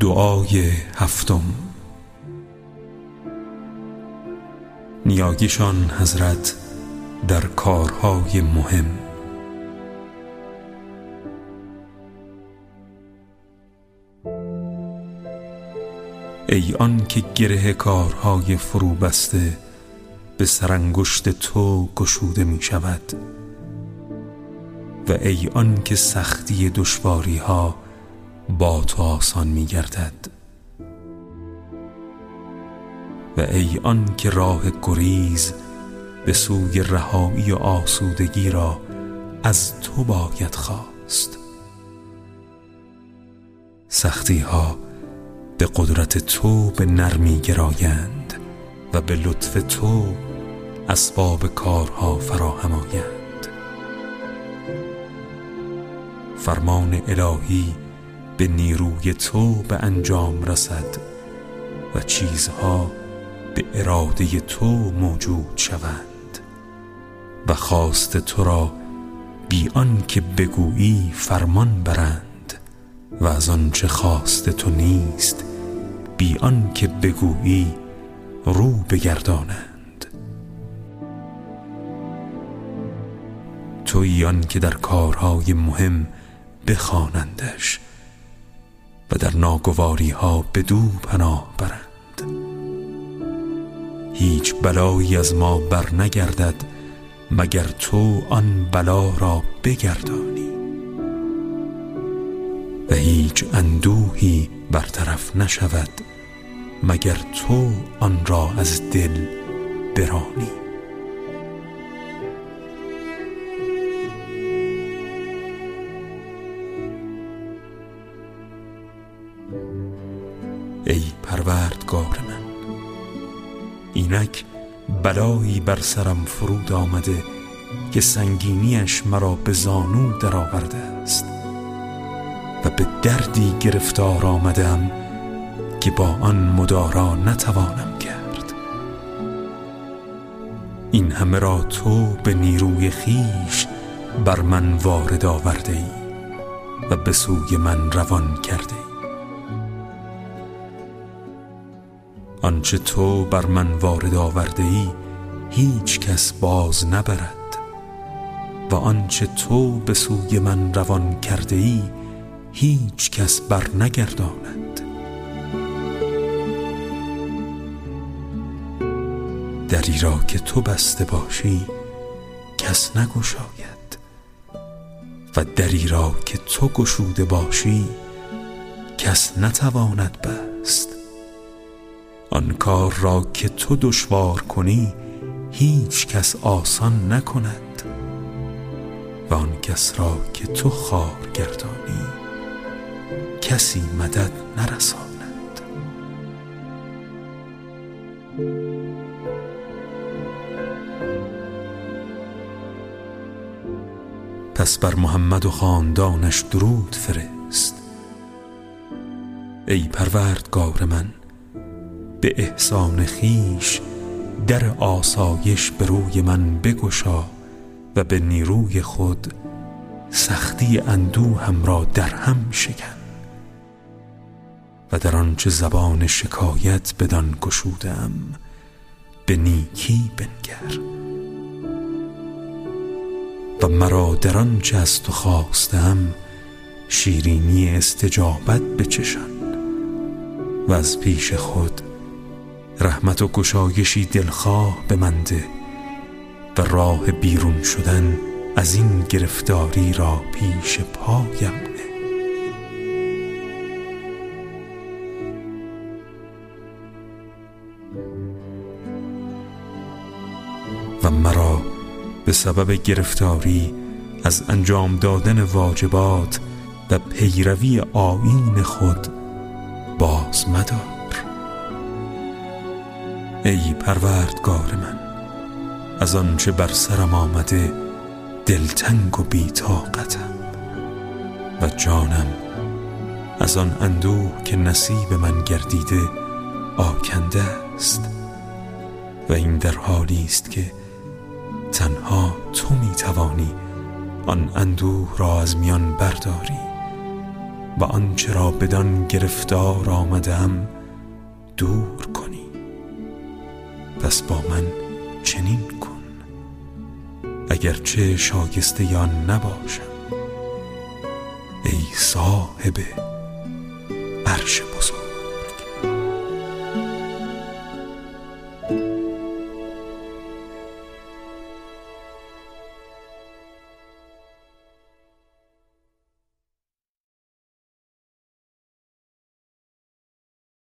دعای هفتم. نیاگیشان حضرت در کارهای مهم. ای آن که گره کارهای فرو بسته به سرانگشت تو گشوده می شود و ای آن که سختی دشواری ها با تو آسان می گردد و ای آن که راه گریز به سوی رهایی و آسودگی را از تو باید خواست. سختی ها به قدرت تو به نرمی گرایند و به لطف تو اسباب کارها فراهم آیند. فرمان الهی به نیروی تو به انجام رسد و چیزها به اراده تو موجود شوند و خواست تو را بی آن که بگویی فرمان برند و از آنچه خواست تو نیست بی آن که بگویی رو بگردانند. تویی آن که در کارهای مهم بخوانندش و در ناگواری ها به دو پناه برند. هیچ بلایی از ما بر نگردد مگر تو آن بلا را بگردانی. و هیچ اندوهی برطرف نشود مگر تو آن را از دل برانی؟ ای پروردگار من اینک بلایی بر سرم فرود آمده که سنگینیش مرا به زانو درآورده است. و به دردی گرفتار آمدم که با آن مدارا نتوانم کرد. این همه را تو به نیروی خیش بر من وارد آورده ای و به سوی من روان کرده ای آنچه تو بر من وارد آورده ای هیچ کس باز نبرد. و آنچه تو به سوی من روان کرده ای هیچ کس بر نگرداند. دری را که تو بسته باشی کس نگشاید. و دری را که تو گشوده باشی کس نتواند بست. آن کار را که تو دشوار کنی هیچ کس آسان نکند. و آن کس را که تو خار گردانی کسی مدد نرساند. پس بر محمد و خاندانش درود فرست. ای پروردگار من به احسان خیش در آسایش به روی من بگشا و به نیروی خود سختی هم را در هم شکن. و در آنچه زبان شکایت بدان گشودم به نیکی بنگر. و مرا در آنچه از تو خواستم شیرینی استجابت بچشان. و از پیش خود رحمت و گشایشی دلخواه به من ده و راه بیرون شدن از این گرفتاری را پیش پایم. مرا به سبب گرفتاری از انجام دادن واجبات و پیروی آیین خود باز مدار. ای پروردگار من از آنچه بر سرم آمده دلتنگ و بیتاقتم و جانم از آن اندوه که نصیب من گردیده آکنده است و این در حالی است که تنها تو می توانی آن اندوه را از میان برداری و آنچه را بدان گرفتار آمدم دور کنی. پس با من چنین کن اگرچه شاگسته یا نباشم. ای صاحب